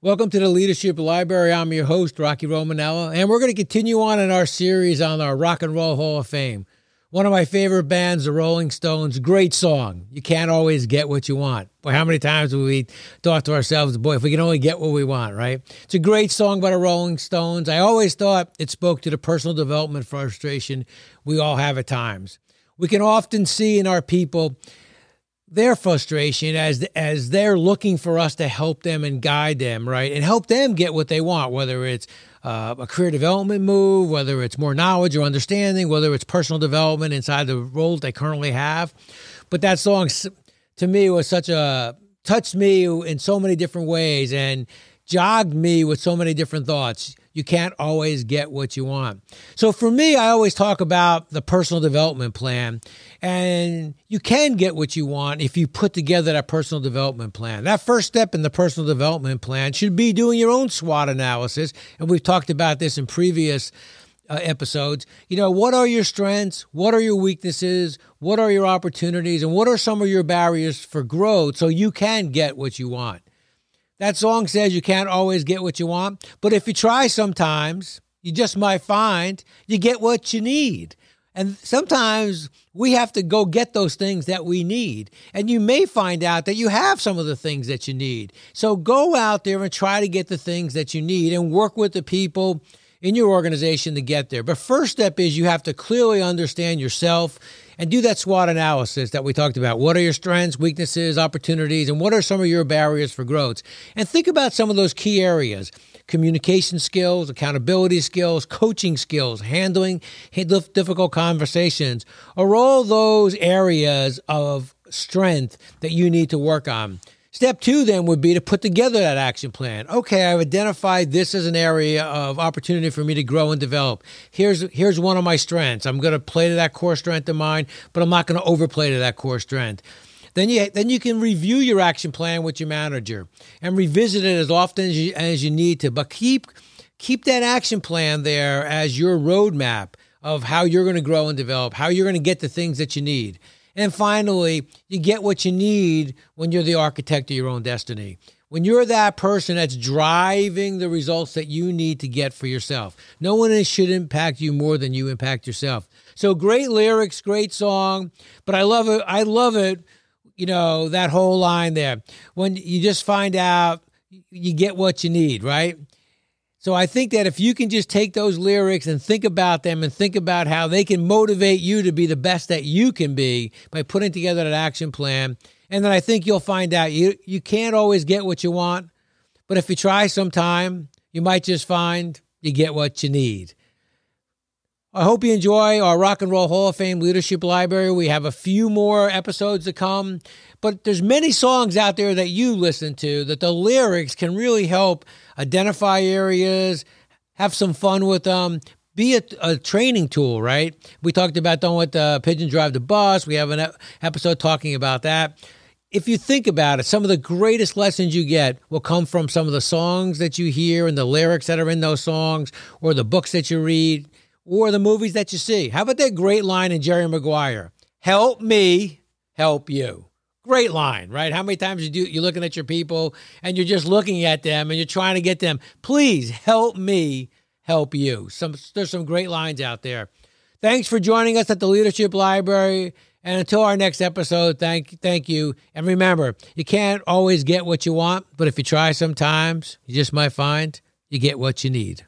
Welcome to the Leadership Library. I'm your host, Rocky Romanella, and we're going to continue on in our series on our Rock and Roll Hall of Fame. One of my favorite bands, the Rolling Stones. Great song. You can't always get what you want. Boy, how many times have we thought to ourselves, boy, if we can only get what we want, right? It's a great song by the Rolling Stones. I always thought it spoke to the personal development frustration we all have at times. We can often see in our people their frustration as as they're looking for us to help them and guide them, right, and help them get what they want, whether it's uh, a career development move, whether it's more knowledge or understanding, whether it's personal development inside the roles they currently have. But that song, to me, was such a touched me in so many different ways and jogged me with so many different thoughts you can't always get what you want. So for me, I always talk about the personal development plan. And you can get what you want if you put together that personal development plan. That first step in the personal development plan should be doing your own SWOT analysis. And we've talked about this in previous uh, episodes. You know, what are your strengths? What are your weaknesses? What are your opportunities? And what are some of your barriers for growth so you can get what you want? That song says you can't always get what you want, but if you try sometimes, you just might find you get what you need. And sometimes we have to go get those things that we need. And you may find out that you have some of the things that you need. So go out there and try to get the things that you need and work with the people in your organization to get there. But first step is you have to clearly understand yourself and do that SWOT analysis that we talked about. What are your strengths, weaknesses, opportunities, and what are some of your barriers for growth? And think about some of those key areas communication skills, accountability skills, coaching skills, handling difficult conversations are all those areas of strength that you need to work on. Step two then would be to put together that action plan. Okay, I've identified this as an area of opportunity for me to grow and develop. Here's here's one of my strengths. I'm going to play to that core strength of mine, but I'm not going to overplay to that core strength. Then you then you can review your action plan with your manager and revisit it as often as you, as you need to. But keep keep that action plan there as your roadmap of how you're going to grow and develop, how you're going to get the things that you need. And finally, you get what you need when you're the architect of your own destiny. When you're that person that's driving the results that you need to get for yourself. No one should impact you more than you impact yourself. So great lyrics, great song, but I love it. I love it, you know, that whole line there. When you just find out you get what you need, right? So I think that if you can just take those lyrics and think about them and think about how they can motivate you to be the best that you can be by putting together an action plan, and then I think you'll find out you you can't always get what you want, but if you try sometime, you might just find you get what you need. I hope you enjoy our Rock and Roll Hall of Fame Leadership Library. We have a few more episodes to come, but there's many songs out there that you listen to that the lyrics can really help identify areas, have some fun with them, be a, a, training tool, right? We talked about don't let the pigeon drive the bus. We have an episode talking about that. If you think about it, some of the greatest lessons you get will come from some of the songs that you hear and the lyrics that are in those songs, or the books that you read, or the movies that you see. How about that great line in Jerry Maguire? Help me help you. Great line, right? How many times you do you're looking at your people and you're just looking at them and you're trying to get them, please help me help you. Some there's some great lines out there. Thanks for joining us at the Leadership Library. And until our next episode, thank thank you. And remember, you can't always get what you want, but if you try sometimes, you just might find you get what you need.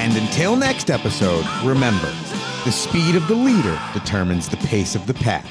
And until next episode, remember the speed of the leader determines the pace of the pack.